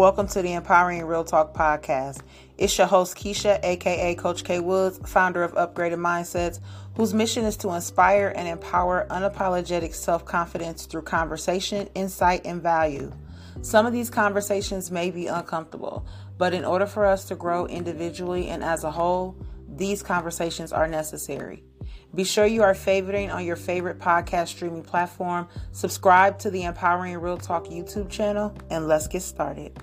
Welcome to the Empowering Real Talk podcast. It's your host, Keisha, aka Coach K Woods, founder of Upgraded Mindsetz, whose mission is to inspire and empower unapologetic self confidence through conversation, insight, and value. Some of these conversations may be uncomfortable, but in order for us to grow individually and as a whole, these conversations are necessary. Be sure you are favoriting on your favorite podcast streaming platform. Subscribe to the Empowering Real Talk YouTube channel, and let's get started.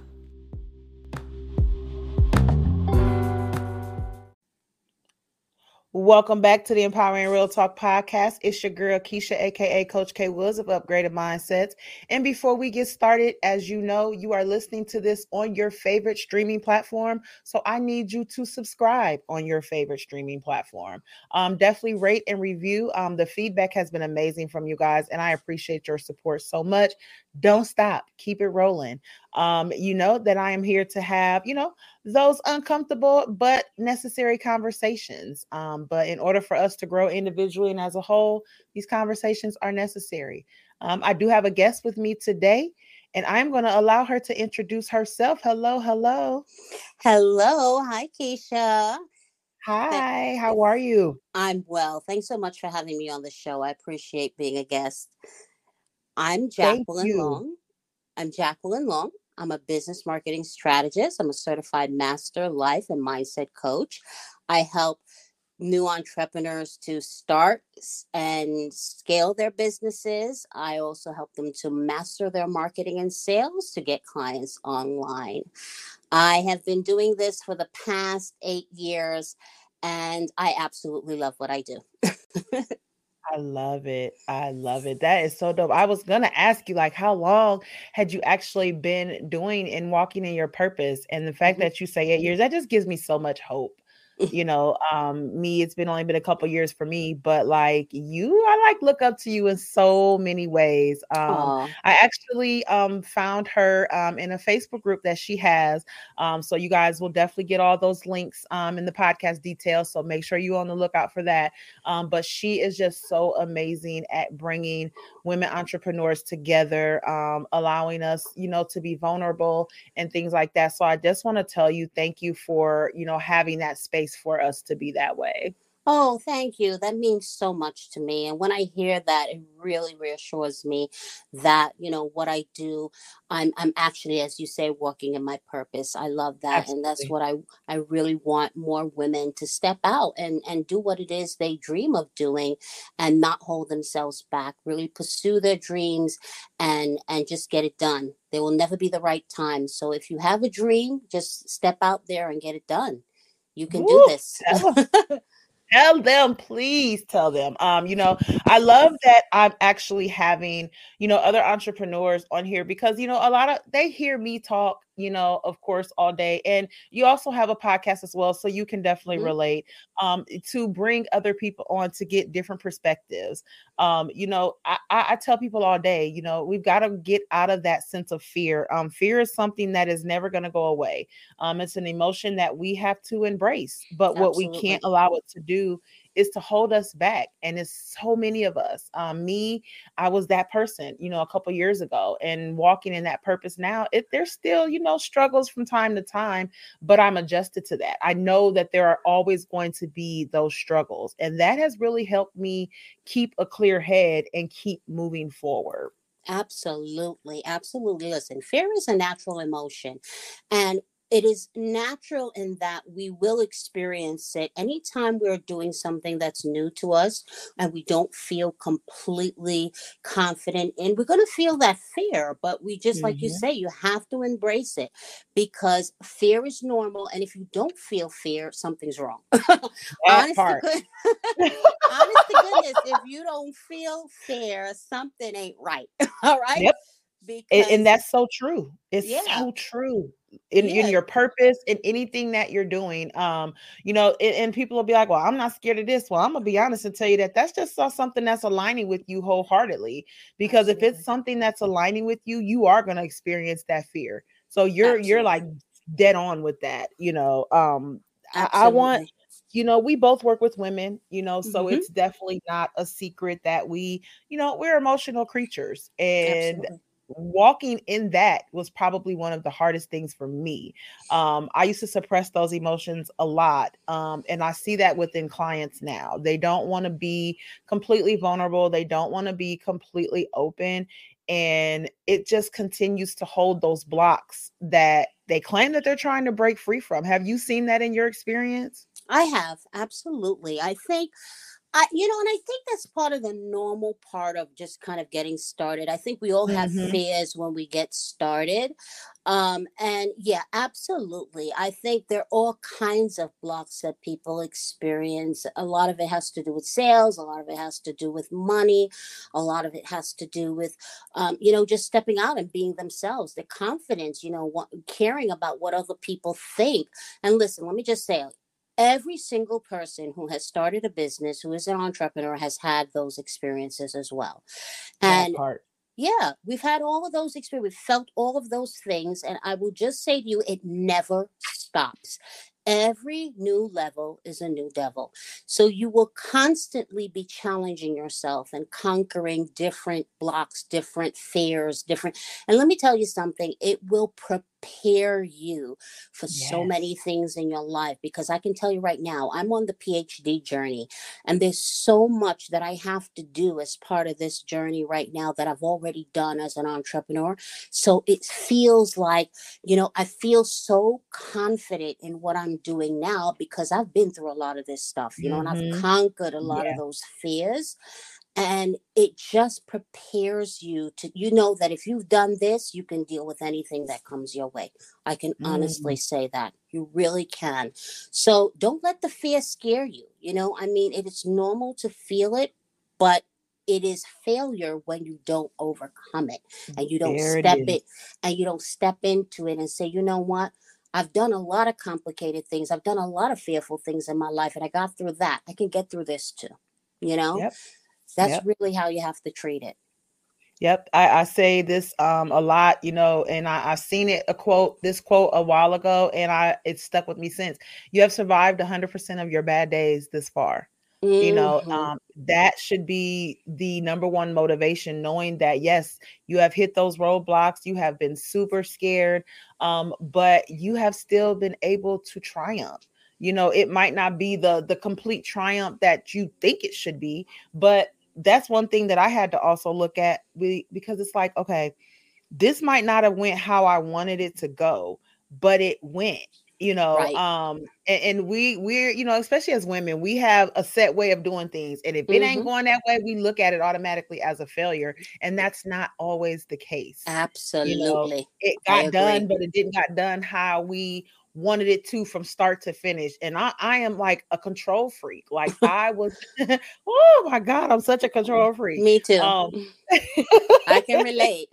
Welcome back to the Empowering Real Talk podcast. It's your girl Keisha, aka Coach K Woods of Upgraded Mindsetz. And before we get started, as you know, you are listening to this on your favorite streaming platform. So I need you to subscribe on your favorite streaming platform. Um, definitely rate and review. Um, the feedback has been amazing from you guys, and I appreciate your support so much. Don't stop, keep it rolling. Um, you know that I am here to have, you know, those uncomfortable but necessary conversations. Um, but in order for us to grow individually and as a whole, these conversations are necessary. Um, I do have a guest with me today, and I'm going to allow her to introduce herself. Hello, hello. Hello. Hi, Keisha. Hi, how are you? I'm well. Thanks so much for having me on the show. I appreciate being a guest. I'm Jacqueline Long. I'm Jacqueline Long. I'm a business marketing strategist. I'm a certified master life and mindset coach. I help new entrepreneurs to start and scale their businesses. I also help them to master their marketing and sales to get clients online. I have been doing this for the past eight years and I absolutely love what I do. I love it. I love it. That is so dope. I was gonna ask you, like, how long had you actually been doing and walking in your purpose? And the fact mm-hmm. that you say eight years, that just gives me so much hope you know um me it's been only been a couple years for me but like you i like look up to you in so many ways um Aww. i actually um found her um in a facebook group that she has um so you guys will definitely get all those links um in the podcast details so make sure you on the lookout for that um but she is just so amazing at bringing women entrepreneurs together um allowing us you know to be vulnerable and things like that so i just want to tell you thank you for you know having that space space for us to be that way. Oh, thank you. That means so much to me. And when I hear that, it really reassures me that, you know, what I do, I'm I'm actually, as you say, walking in my purpose. I love that. Absolutely. And that's what I I really want more women to step out and, and do what it is they dream of doing and not hold themselves back. Really pursue their dreams and and just get it done. There will never be the right time. So if you have a dream, just step out there and get it done. You can Woo, do this. tell them please tell them um you know i love that i'm actually having you know other entrepreneurs on here because you know a lot of they hear me talk you know of course all day and you also have a podcast as well so you can definitely mm-hmm. relate um to bring other people on to get different perspectives um you know I, I tell people all day you know we've got to get out of that sense of fear um fear is something that is never going to go away um it's an emotion that we have to embrace but Absolutely. what we can't allow it to do is to hold us back. And it's so many of us. Um, me, I was that person, you know, a couple years ago, and walking in that purpose now. It there's still, you know, struggles from time to time, but I'm adjusted to that. I know that there are always going to be those struggles, and that has really helped me keep a clear head and keep moving forward. Absolutely. Absolutely. Listen, fear is a natural emotion. And it is natural in that we will experience it anytime we're doing something that's new to us and we don't feel completely confident in we're going to feel that fear but we just mm-hmm. like you mm-hmm. say you have to embrace it because fear is normal and if you don't feel fear something's wrong honest, to good, honest to goodness if you don't feel fear something ain't right all right yep. Because, and, and, that's so true. It's yeah. so true in, in your purpose in anything that you're doing um you know and, and, people will be like well i'm not scared of this well i'm gonna be honest and tell you that that's just something that's aligning with you wholeheartedly because Absolutely. if it's something that's aligning with you you are going to experience that fear so you're Absolutely. you're like dead on with that you know um I, I, want you know we both work with women you know so mm-hmm. it's definitely not a secret that we you know we're emotional creatures and Absolutely walking in that was probably one of the hardest things for me. Um, I used to suppress those emotions a lot. Um, and I see that within clients now. They don't want to be completely vulnerable, they don't want to be completely open. And it just continues to hold those blocks that they claim that they're trying to break free from. Have you seen that in your experience? I have, absolutely. I think I, you know, and I think that's part of the normal part of just kind of getting started. I think we all have mm-hmm. fears when we get started. Um, and yeah, absolutely. I think there are all kinds of blocks that people experience. A lot of it has to do with sales, a lot of it has to do with money, a lot of it has to do with, um, you know, just stepping out and being themselves, the confidence, you know, what, caring about what other people think. And listen, let me just say, every single person who has started a business who is an entrepreneur has had those experiences as well and yeah we've had all of those experiences we've felt all of those things and i will just say to you it never stops Every new level is a new devil. So you will constantly be challenging yourself and conquering different blocks, different fears, different. And let me tell you something, it will prepare you for yes. so many things in your life because I can tell you right now, I'm on the PhD journey and there's so much that I have to do as part of this journey right now that I've already done as an entrepreneur. So it feels like, you know, I feel so confident in what I'm doing now because I've been through a lot of this stuff, you know, mm-hmm. and I've mm-hmm. conquered a lot yeah. of those fears. And it just prepares you to, you know, that if you've done this, you can deal with anything that comes your way. I can mm-hmm. honestly say that you really can. So don't let the fear scare you. You know, I mean, it is normal to feel it, but it is failure when you don't overcome it and you don't there step it, it and you don't step into it and say, you know what? I've done a lot of complicated things. I've done a lot of fearful things in my life, and I got through that. I can get through this too. You know, yep. That's yep. really how you have to treat it. Yep, I, I say this um, a lot, you know, and I, I've seen it a quote, this quote a while ago, and I it's stuck with me since. You have survived 100% of your bad days this far. Mm-hmm. You know, mm-hmm. um, that should be the number one motivation, knowing that yes, you have hit those roadblocks, you have been super scared, um, but you have still been able to triumph. You know, it might not be the the complete triumph that you think it should be, but that's one thing that I had to also look at because it's like, okay, this might not have went how I wanted it to go, but it went you know right. um and, and, we we're you know especially as women we have a set way of doing things and if it mm-hmm. ain't going that way we look at it automatically as a failure and that's not always the case absolutely you know, it got done but it didn't got done how we wanted it to from start to finish and i i am like a control freak like i was oh my god i'm such a control freak me too. um i can relate.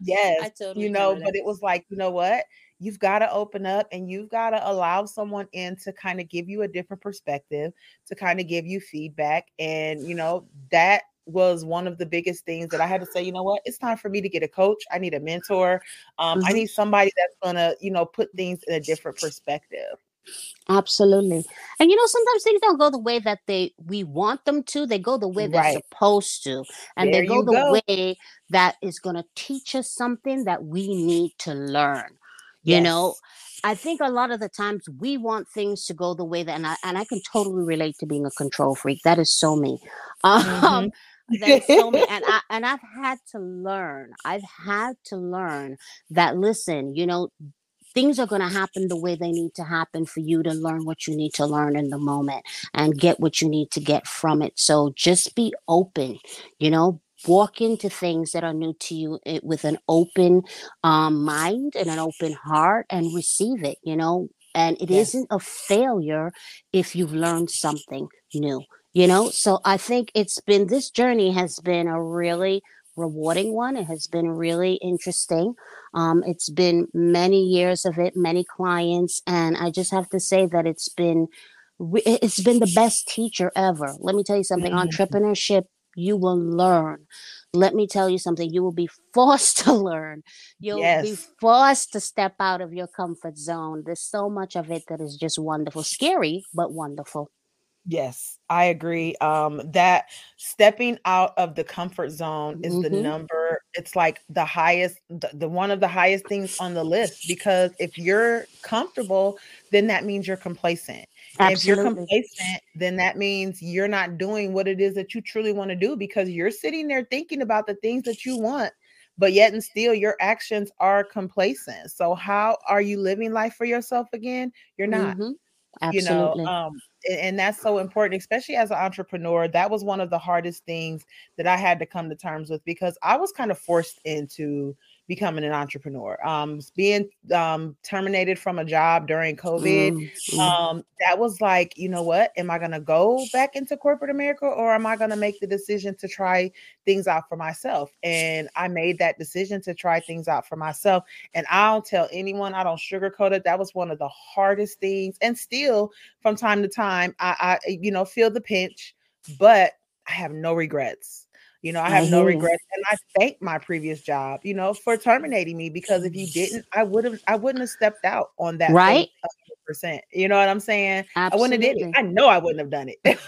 Yes totally you know but it was like you know what? You've got to open up and you've got to allow someone in to kind of give you a different perspective, to kind of give you feedback. And, you know, that was one of the biggest things that I had to say, you know what, it's time for me to get a coach. I need a mentor. Um, mm-hmm. I need somebody that's gonna, you know, put things in a different perspective. Absolutely. And you know, sometimes things don't go the way that they we want them to. They go the way they're supposed to. And there they go the go. way that is gonna teach us something that we need to learn. You yes. know, I think a lot of the times we want things to go the way that, and I, and I can totally relate to being a control freak. That is so me. Um, mm-hmm. That is so me. And I and I've had to learn. I've had to learn that. Listen, you know, things are going to happen the way they need to happen for you to learn what you need to learn in the moment and get what you need to get from it. So just be open. You know, walk into things that are new to you with an open um, mind and an open heart and receive it you know and it yes. not a failure if you've learned something new you know so i think it's been this journey has been a really rewarding one it has been really interesting um, it's been many years of it many clients and i just have to say that it's been it's been the best teacher ever let me tell you something mm-hmm. entrepreneurship you will learn. Let me tell you something, you will be forced to learn. You'll yes. be forced to step out of your comfort zone. There's so much of it that is just wonderful, scary, but wonderful. Yes, I agree. Um, that stepping out of the comfort zone is the Mhm. number it's like the highest the, the one of the highest things on the list because if you're comfortable, then that means you're complacent. And if you're complacent, then that means you're not doing what it is that you truly want to do because you're sitting there thinking about the things that you want, but yet and still your actions are complacent. So how are you living life for yourself again? You're not Mhm. you know Absolutely. um and that's so important especially as an entrepreneur that was one of the hardest things that i had to come to terms with because i was kind of forced into becoming an entrepreneur um being um terminated from a job during covid Mm, mm. um that was like you know what am i going to go back into corporate america or am i going to make the decision to try things out for myself and i made that decision to try things out for myself and I don't tell anyone, I don't sugarcoat it. That was one of the hardest things. And still, from time to time, I, I you know, feel the pinch, but I have no regrets. You know, I have no you. regrets. And I thank my previous job, you know, for terminating me because if you didn't, I would have I wouldn't have stepped out on that Right? 100%. You know what I'm saying? I wouldn't have did it. I know I wouldn't have done it.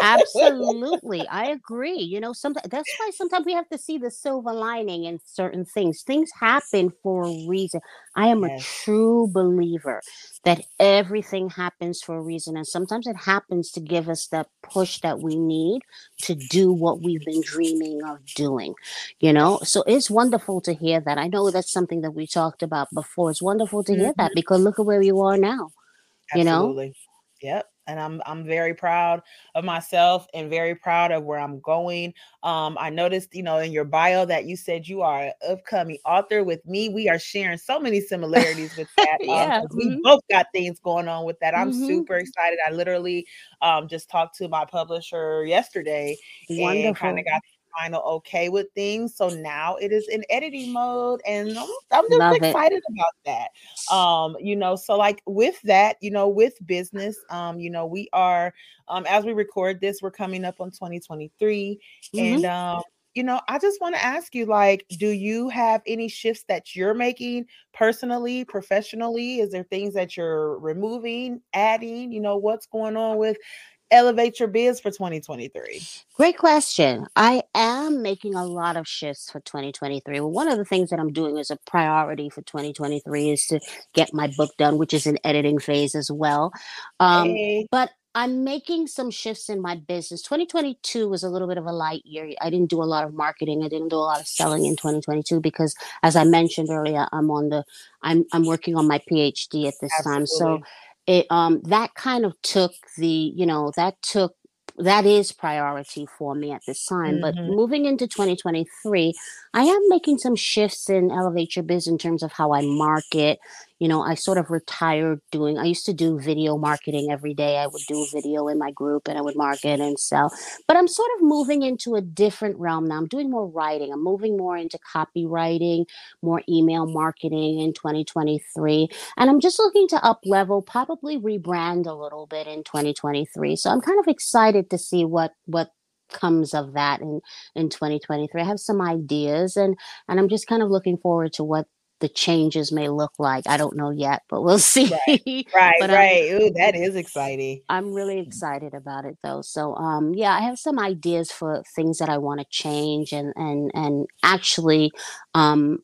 Absolutely. I agree. You know, sometimes that's why sometimes we have to see the silver lining in certain things. Things happen for a reason. I am a true believer that everything happens for a reason. And sometimes it happens to give us that push that we need to do what we've been dreaming of doing. You know, so it's wonderful to hear that. I know that's something that we talked about before. It's wonderful to hear Mhm. that because look at where you are now, you know? Absolutely. Yep. And I'm I'm very proud of myself and very proud of where I'm going. Um, I noticed, you know, in your bio that you said you are an upcoming author with me. We are sharing so many similarities with that. Um, yeah. because we hmm both got things going on with that. I'm hmm super excited. I literally um just talked to my publisher yesterday and kind of got final okay with things. So now it is in editing mode, and I'm, I'm just Love it. excited about that um you know so like with that you know with business um you know we are um as we record this we're coming up on 2023 and hmm um you know i just want to ask you like do you have any shifts that you're making personally professionally is there things that you're removing adding you know what's going on with elevate your biz for 2023 Great question. I am making a lot of shifts for 2023. Well, one of the things that I'm doing as a priority for 2023 is to get my book done, which is an editing phase as well. Um, hey but I'm making some shifts in my business. 2022 was a little bit of a light year. I didn't do a lot of marketing. I didn't do a lot of selling in 2022 because, as I mentioned earlier, I'm on the I'm I'm working on my PhD at this time. So absolutely it um that kind of took the you know that took that is priority for me at this time but hmm moving into 2023 i am making some shifts in elevate your biz in terms of how i market you know i sort of retired doing i used to do video marketing every day i would do a video in my group and i would market and sell but i'm sort of moving into a different realm now i'm doing more writing i'm moving more into copywriting more email marketing in 2023 and I'm just looking to up level, probably rebrand a little bit in 2023. So I'm kind of excited to see what what comes of that in in 2023. I have some ideas and and I'm just kind of looking forward to what the changes may look like. I don't know yet, but we'll see. right right right Ooh, that is exciting I'm really excited about it though. So um yeah, I have some ideas for things that I want to change and and and actually um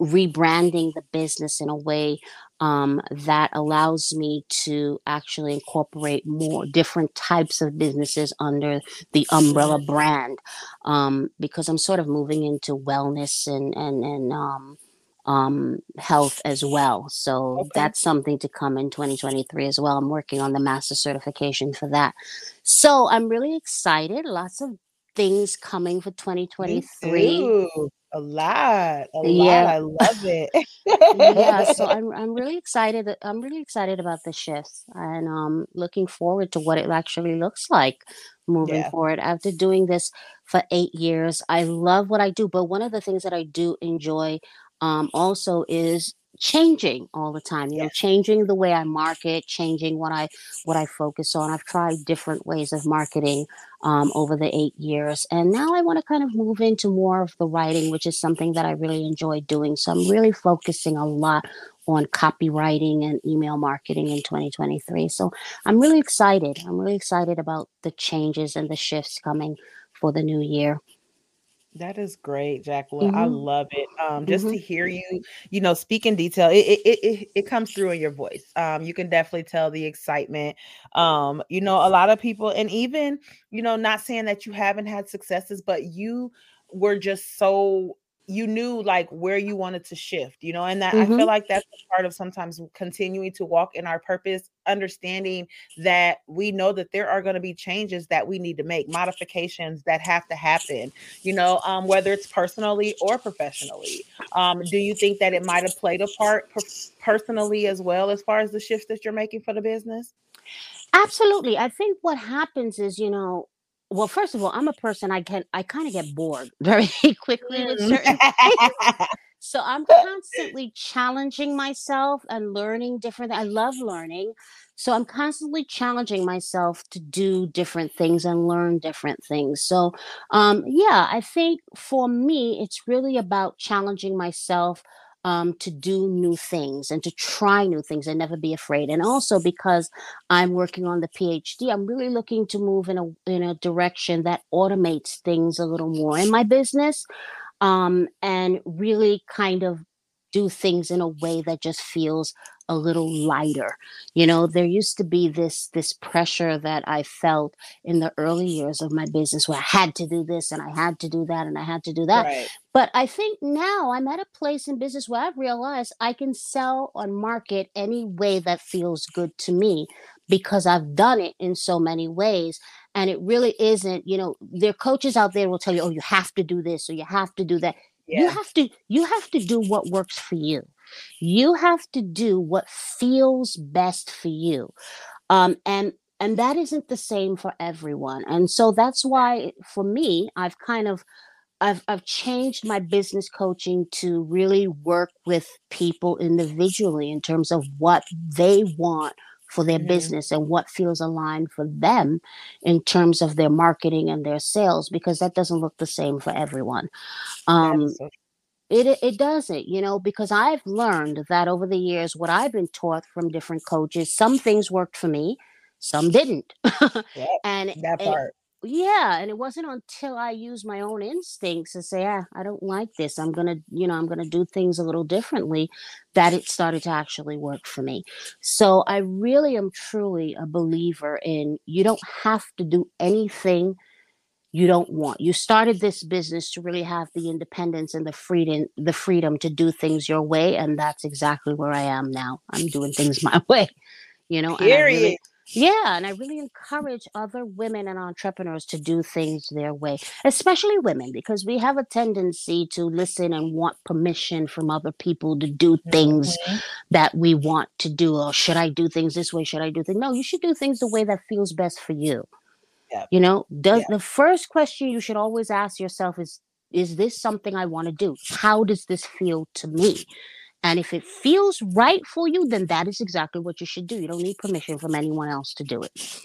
rebranding the business in a way um, that allows me to actually incorporate more different types of businesses under the umbrella brand um, because I'm sort of moving into wellness and and and um, um, health as well. So Okay. that's something to come in 2023 as well. I'm working on the master certification for that. So I'm really excited. Lots of things coming for Me 2023. too. A lot, a lot. I love it. Yeah, so I'm I'm really excited. I'm really excited about the shifts and um looking forward to what it actually looks like moving Yeah. forward. After doing this for eight years, I love what I do, but one of the things that I do enjoy um also is changing all the time you know changing the way i market changing what i what i focus on. I've tried different ways of marketing um, over the eight years and now i want to kind of move into more of the writing which is something that i really enjoy doing so i'm really focusing a lot on copywriting and email marketing in 2023 so i'm really excited. I'm really excited about the changes and the shifts coming for the new year that is great, Jacqueline. I Mhm. love it. Um, just to Mhm. hear you, you know, speak in detail, it it it it it comes through in your voice. Um, you can definitely tell the excitement. Um, you know, a lot of people, and even, you know, not saying that you haven't had successes, but you were just so you knew like where you wanted to shift, you know, and that mm-hmm. I feel like that's part of sometimes continuing to walk in our purpose, understanding that we know that there are going to be changes that we need to make, modifications that have to happen, you know, um, whether it's personally or professionally. Um, do you think that it might have played a part per- personally as well as far as the shifts that you're making for the business? Absolutely. I think what happens is, you know, well, first of all, I'm a person I can I kind of get bored very quickly with mm. certain things. So I'm constantly challenging myself and learning different. I love learning. So I'm constantly challenging myself to do different things and learn different things. So um yeah, I think for me it's really about challenging myself um, to do new things and to try new things and never be afraid. And also because I'm working on the PhD, I'm really looking to move in a in a direction that automates things a little more in my business, um, and really kind of do things in a way that just feels a little lighter. You know there used to be this this pressure that i felt in the early years of my business where i had to do this and i had to do that and i had to do that. Right. but i think now i'm at a place in business where i've realized i can sell on market any way that feels good to me because i've done it in so many ways. And it really isn't you know there are coaches out there will tell you oh you have to do this or you have to do that yeah. you have to you have to do what works for you you have to do what feels best for you. Um, and and that isn't the same for everyone. And so that's why for me, I've kind of I've I've changed my business coaching to really work with people individually in terms of what they want for their mm-hmm. business and what feels aligned for them in terms of their marketing and their sales because that doesn't look the same for everyone. Um, it, it doesn't, you know, because I've learned that over the years, what I've been taught from different coaches, some things worked for me, some didn't. Yep, and that part. Yeah, and it wasn't until I used my own instincts to say, ah, I don't like this. I'm gonna, you know, I'm gonna do things a little differently, that it started to actually work for me. So I really am truly a believer in you don't have to do anything you don't want. You started this business to really have the independence and the freedom the freedom to do things your way and that's exactly where I am now. I'm doing things my way. You know, Period. Yeah, and I really encourage other women and entrepreneurs to do things their way, especially women, because we have a tendency to listen and want permission from other people to do things mm-hmm. that we want to do. Or should I do things this way? Should I do things? No, you should do things the way that feels best for you. Yeah. You know, does yeah. the first question you should always ask yourself is is this something I want to do? How does this feel to me? And if it feels right for you, then that is exactly what you should do. You don't need permission from anyone else to do it.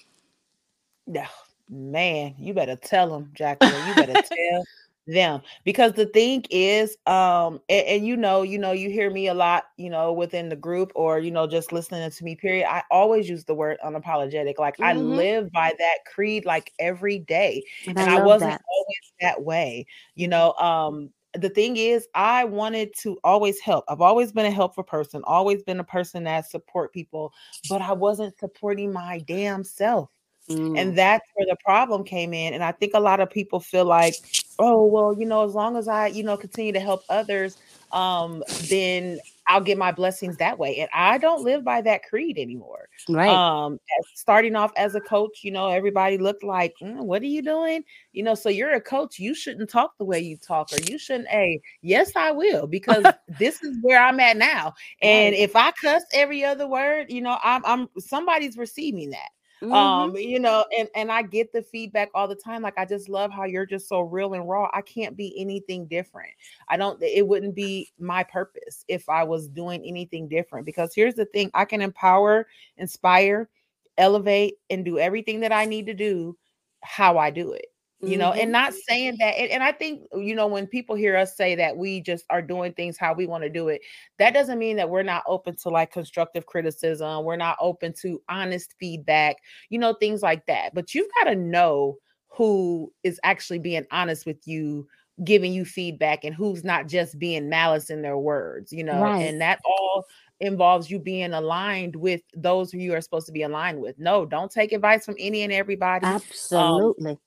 Yeah, man, you better tell them, Jacqueline. You better tell them because the thing is um and, and, you know you know you hear me a lot you know within the group or you know just listening to me period i always use the word unapologetic like mm-hmm. i live by that creed like every day and, and I, I, wasn't that. always that way you know um the thing is i wanted to always help i've always been a helpful person always been a person that support people but i wasn't supporting my damn self Mm. And that's where the problem came in. And I think a lot of people feel like, oh, well, you know, as long as I, you know, continue to help others, um, then I'll get my blessings that way. And I don't live by that creed anymore. Right. Um, starting off as a coach, you know, everybody looked like, mm, what are you doing? You know, so you're a coach, you shouldn't talk the way you talk, or you shouldn't, hey, yes, I will, because this is where I'm at now. And if I cuss every other word, you know, I'm I'm somebody's receiving that. Mm-hmm. Um, you know, and and I get the feedback all the time. Like I just love how you're just so real and raw. I can't be anything different. I don't it wouldn't be my purpose if I was doing anything different because here's the thing, I can empower, inspire, elevate and do everything that I need to do how I do it you know mm-hmm. and not saying that and, and, i think you know when people hear us say that we just are doing things how we want to do it that doesn't mean that we're not open to like constructive criticism we're not open to honest feedback you know things like that but you've got to know who is actually being honest with you giving you feedback and who's not just being malice in their words you know right. and that all involves you being aligned with those who you are supposed to be aligned with no don't take advice from any and everybody um, absolutely um,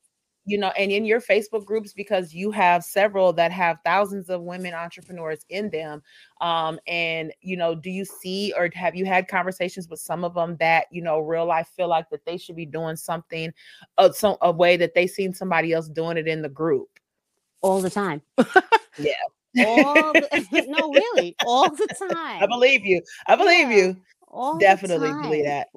you know, and in your Facebook groups, because you have several that have thousands of women entrepreneurs in them. Um, and you know, do you see or have you had conversations with some of them that you know, real life feel like that they should be doing something, uh, some a way that they seen somebody else doing it in the group all the time? yeah. all the, no, really, all the time. I believe you. I believe yeah, you. All Definitely believe that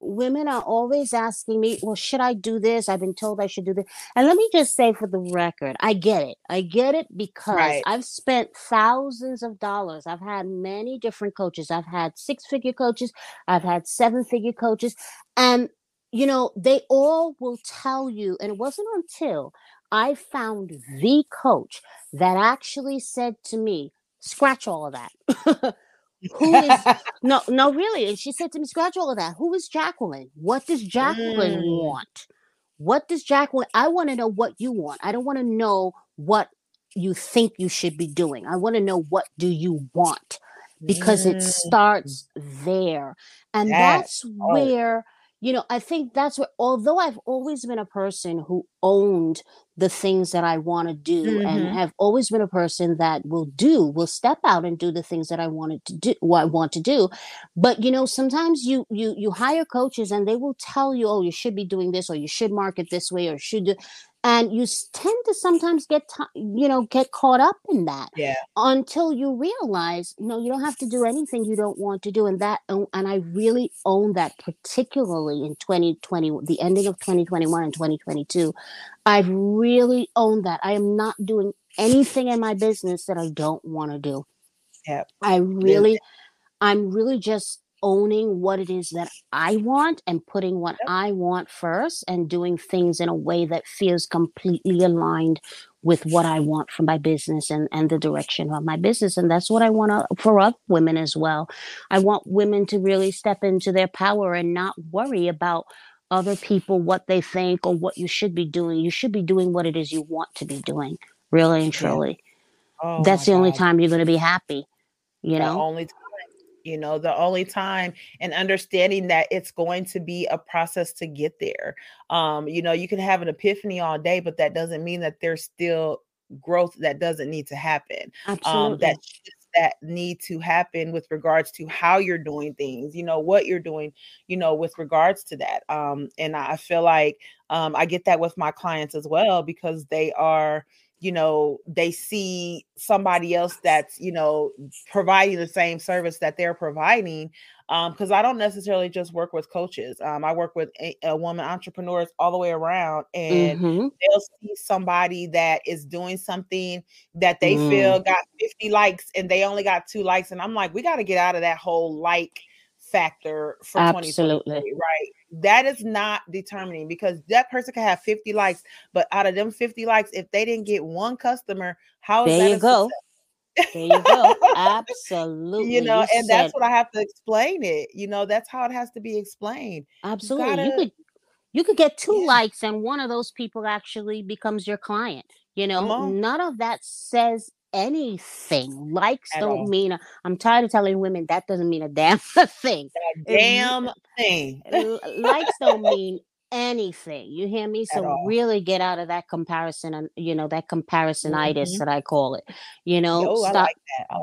women are always asking me, well, should I do this? I've been told I should do this. And let me just say for the record, I get it. I get it because right. I've spent thousands of dollars. I've had many different coaches. I've had six figure coaches, I've had seven figure coaches. And, you know, they all will tell you, and it wasn't until I found the coach that actually said to me, scratch all of that. Who is no, no, really? And she said to me, scratch all of that. Who is Jacqueline? What does Jacqueline mm. want? What does Jacqueline? I want to know what you want. I don't want to know what you think you should be doing. I want to know what do you want because mm. it starts there. And yes. that's oh. where you know, I think that's where, although I've always been a person who owned the things that I want to do mm-hmm. and have always been a person that will do, will step out and do the things that I wanted to do, what I want to do. But, you know, sometimes you, you, you hire coaches and they will tell you, oh, you should be doing this or you should market this way or should do, and you tend to sometimes get t- you know get caught up in that yeah until you realize no you don't have to do anything you don't want to do and that and i really own that particularly in 2020 the ending of 2021 and 2022 i've really owned that i am not doing anything in my business that i don't want to do yeah i really i'm really just owning what it is that I want and putting what yep. I want first and doing things in a way that feels completely aligned with what I want for my business and, and the direction of my business. And that's what I want to, for other women as well. I want women to really step into their power and not worry about other people, what they think or what you should be doing. You should be doing what it is you want to be doing, really and truly. Yeah. Oh that's the God. only time you're going to be happy. You the know, only you know the only time and understanding that it's going to be a process to get there um you know you can have an epiphany all day but that doesn't mean that there's still growth that doesn't need to happen Absolutely. um that that need to happen with regards to how you're doing things you know what you're doing you know with regards to that um and i feel like um i get that with my clients as well because they are you know they see somebody else that's you know providing the same service that they're providing um because i don't necessarily just work with coaches um i work with a, a woman entrepreneurs all the way around and mm-hmm. they'll see somebody that is doing something that they mm. feel got 50 likes and they only got two likes and i'm like we got to get out of that whole like factor for Absolutely. right? That is not determining because that person can have 50 likes, but out of them 50 likes, if they didn't get one customer, how is there that you go? there you go. Absolutely. You know, you and that's what I have to explain it. You know, that's how it has to be explained. Absolutely. You, gotta, you could you could get two yeah. likes and one of those people actually becomes your client. You know, none of that says anything. Likes At don't all. mean. i am tired of telling women that doesn't mean a damn thing. A damn thing. likes don't mean anything. You hear me? So really get out of that comparison and you know that comparisonitis mm-hmm. that I call it. You know, Yo, stop. Like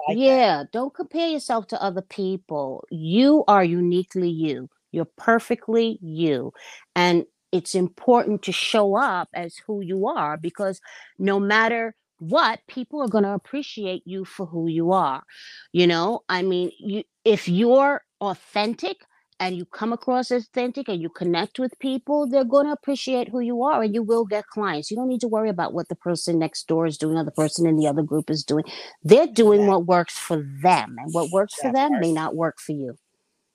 like yeah, that. don't compare yourself to other people. You are uniquely you. You're perfectly you. And it's important to show up as who you are because no matter what people are going to appreciate you for who you are you know i mean you if you're authentic and you come across as authentic and you connect with people, they're going to appreciate who you are and you will get clients. You don't need to worry about what the person next door is doing or the person in the other group is doing. They're doing what works for them, and what works for them may not work for you.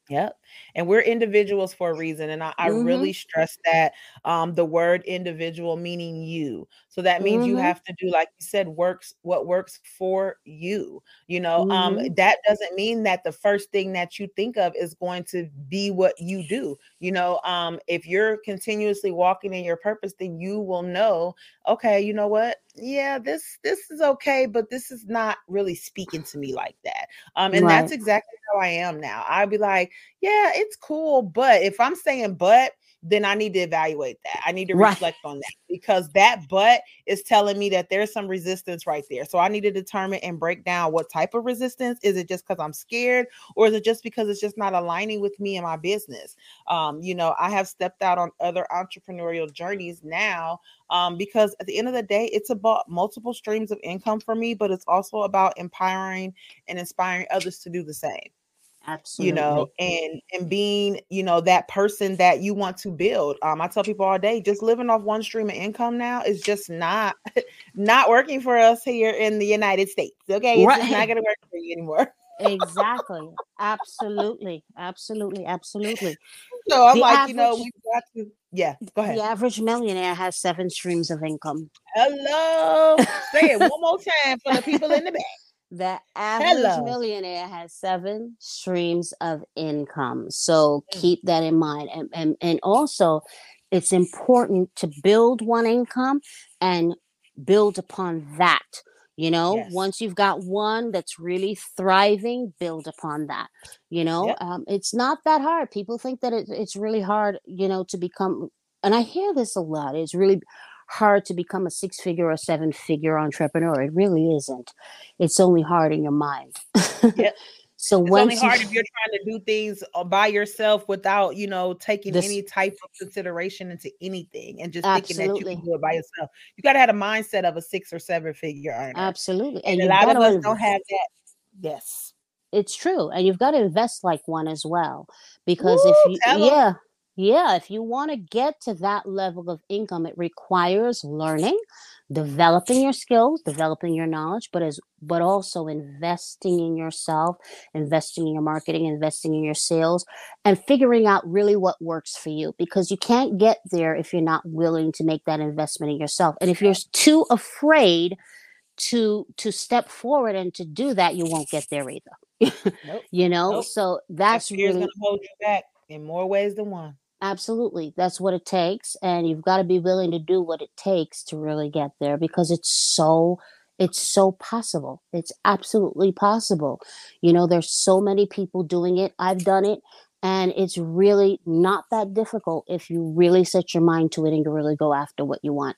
Yep. And we're individuals for a reason. And I, I mm-hmm. really stress that um, the word individual meaning you. So that means mm-hmm. you have to do, like you said, works what works for you. You know, um, mm-hmm. um, that doesn't mean that the first thing that you think of is going to be what you do. You know, um, if you're continuously walking in your purpose, then you will know, okay, you know what? yeah this this is okay but this is not really speaking to me like that um and right. that's exactly how i am now i'd be like yeah it's cool but if i'm saying but then I need to evaluate that. I need to right. reflect on that because that but is telling me that there's some resistance right there. So I need to determine and break down what type of resistance. Is it just because I'm scared, or is it just because it's just not aligning with me and my business? Um, you know, I have stepped out on other entrepreneurial journeys now um, because at the end of the day, it's about multiple streams of income for me, but it's also about empowering and inspiring others to do the same. Absolutely. You know, and and being, you know, that person that you want to build. Um, I tell people all day, just living off one stream of income now is just not not working for us here in the United States. Okay, it's right. not gonna work for you anymore. exactly. Absolutely. Absolutely. Absolutely. So I'm the like, average, you know, we've got to yeah, go ahead. The average millionaire has seven streams of income. Hello. Say it one more time for the people in the back. The average Hello. millionaire has seven streams of income. So mm. keep that in mind. And, and, and also, it's important to build one income and build upon that. You know, yes. once you've got one that's really thriving, build upon that. You know, yep. um, it's not that hard. People think that it, it's really hard, you know, to become, and I hear this a lot. It's really hard to become a six figure or seven figure entrepreneur. It really isn't. It's only hard in your mind. yep. So it's only hard you, if you're trying to do things uh, by yourself without, you know, taking this, any type of consideration into anything and just absolutely. thinking that you can do it by yourself. You got to have a mindset of a six or seven figure earner. Absolutely, and, and a lot of us don't have that. Yes, it's true, and you've got to invest like one as well because Woo, if you, yeah, yeah, if you want to get to that level of income, it requires learning, developing your skills, developing your knowledge, but as but also investing in yourself, investing in your marketing, investing in your sales, and figuring out really what works for you because you can't get there if you're not willing to make that investment in yourself. And if you're too afraid to to step forward and to do that, you won't get there either. Nope. you know, nope. so that's that really gonna hold you back in more ways than one. Absolutely. That's what it takes. And you've got to be willing to do what it takes to really get there because it's so it's so possible. It's absolutely possible. You know, there's so many people doing it. I've done it and it's really not that difficult if you really set your mind to it and you really go after what you want.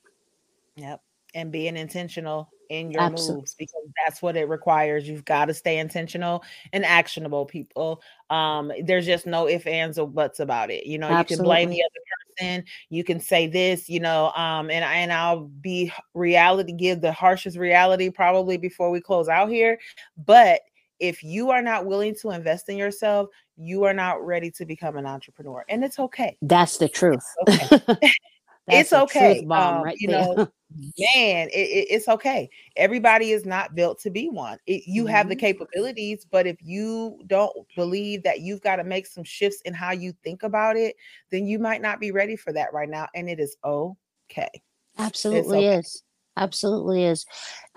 Yep. And being intentional in your Absolutely. moves because that's what it requires. You've got to stay intentional and actionable, people. Um, there's just no ifs, ands, or buts about it. You know, Absolutely. you can blame the other person, you can say this, you know, um, and and I'll be reality, give the harshest reality probably before we close out here. But if you are not willing to invest in yourself, you are not ready to become an entrepreneur, and it's okay. That's the truth. It's okay. it's okay. Bomb um, right you there. know, man, it, it, it's okay. Everybody is not built to be one. It, you mm-hmm. have the mm-hmm. capabilities, but if you don't believe that you've got to make some shifts in how you think about it, then you might not be ready for that right now. And it is okay. Absolutely okay. is. Absolutely is.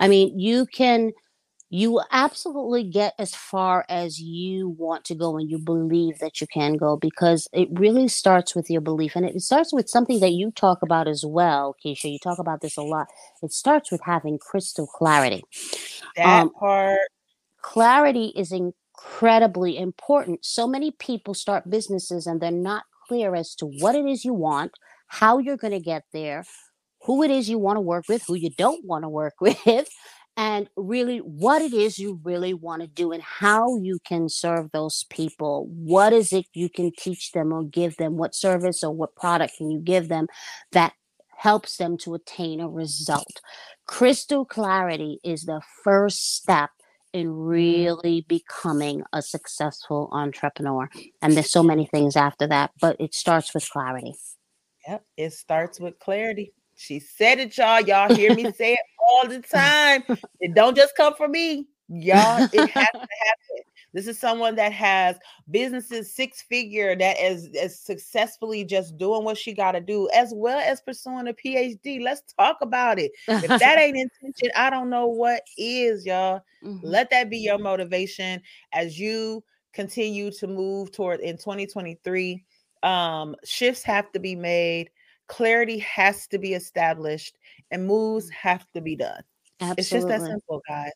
I mean, you can you will absolutely get as far as you want to go and you believe that you can go because it really starts with your belief and it starts with something that you talk about as well keisha you talk about this a lot. It starts with having crystal clarity. That um, part. clarity is incredibly important. So many people start businesses and they're not clear as to what it is you want how you're going to get there who it is you want to work with who you don't want to work with and really what it is you really want to do and how you can serve those people. What is it you can teach them or give them? What service or what product can you give them that helps them to attain a result? Crystal clarity is the first step in really becoming a successful entrepreneur. And there's so many things after that, but it starts with clarity. Yep, it starts with clarity. She said it, y'all. Y'all hear me say it all the time. It don't just come from me. Y'all, it has to happen. This is someone that has businesses six figure that is, is successfully just doing what she got to do, as well as pursuing a PhD. Let's talk about it. If that ain't intention, I don't know what is, y'all. Mm-hmm. Let that be your motivation as you continue to move toward in 2023. Um, shifts have to be made, clarity has to be established, and moves mm. have to be done. Absolutely. It's just that simple, guys.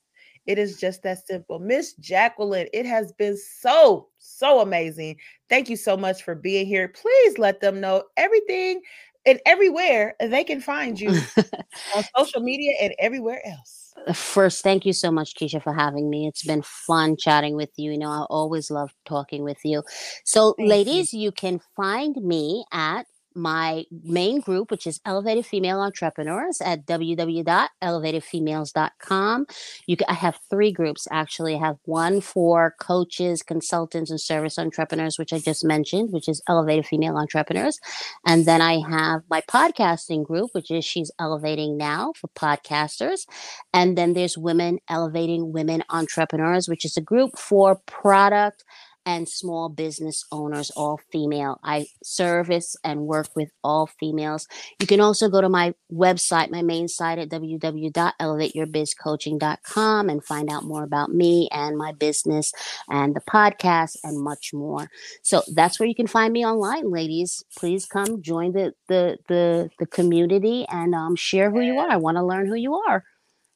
It is just that simple. Miss Jacqueline, it has been so, so amazing. Thank you so much for being here. Please let them know everything and everywhere they can find you on social media and everywhere else. First, thank you so much, Keisha, for having me. It's been fun chatting with you. You know, I always love talking with you. So, thank ladies, you. you can find me at my main group, which is Elevated Female Entrepreneurs at www.elevatedfemales.com. You can, I have three groups actually. I have one for coaches, consultants, and service entrepreneurs, which I just mentioned, which is Elevated Female Entrepreneurs. And then I have my podcasting group, which is She's Elevating Now for podcasters. And then there's Women Elevating Women Entrepreneurs, which is a group for product and small business owners, all female. I service and work with all females. You can also go to my website, my main site at www.elevateyourbizcoaching.com and find out more about me and my business and the podcast and much more. So that's where you can find me online, ladies. Please come join the the the, the community and um, share who you are. I want to learn who you are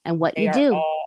and what they you do. All-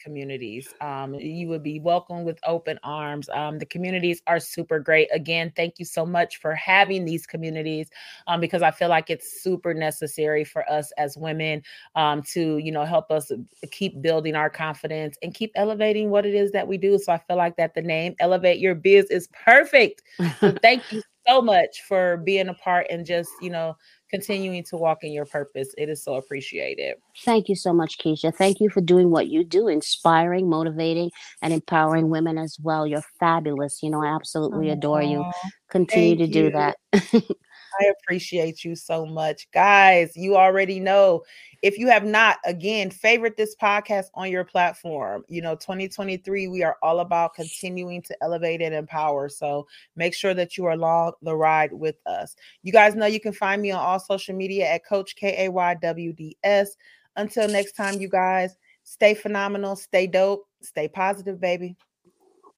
communities. Um, you would be welcomed with open arms. Um, the communities are super great. Again, thank you so much for having these communities um, because I feel like it's super necessary for us as women um, to, you know, help us keep building our confidence and keep elevating what it is that we do. So I feel like that the name Elevate Your Biz is perfect. So thank you so much for being a part and just, you know, continuing to walk in your purpose. It is so appreciated. Thank you so much, Keisha. Thank you for doing what you do, inspiring, motivating, and empowering women as well. You're fabulous. You know, I absolutely oh, adore you. Continue to you. do that. I appreciate you so much. Guys, you already know if you have not, again, favorite this podcast on your platform. You know, 2023, we are all about continuing to elevate and empower. So make sure that you are along the ride with us. You guys know you can find me on all social media at Coach K A Y W D S. Until next time, you guys, stay phenomenal, stay dope, stay positive, baby.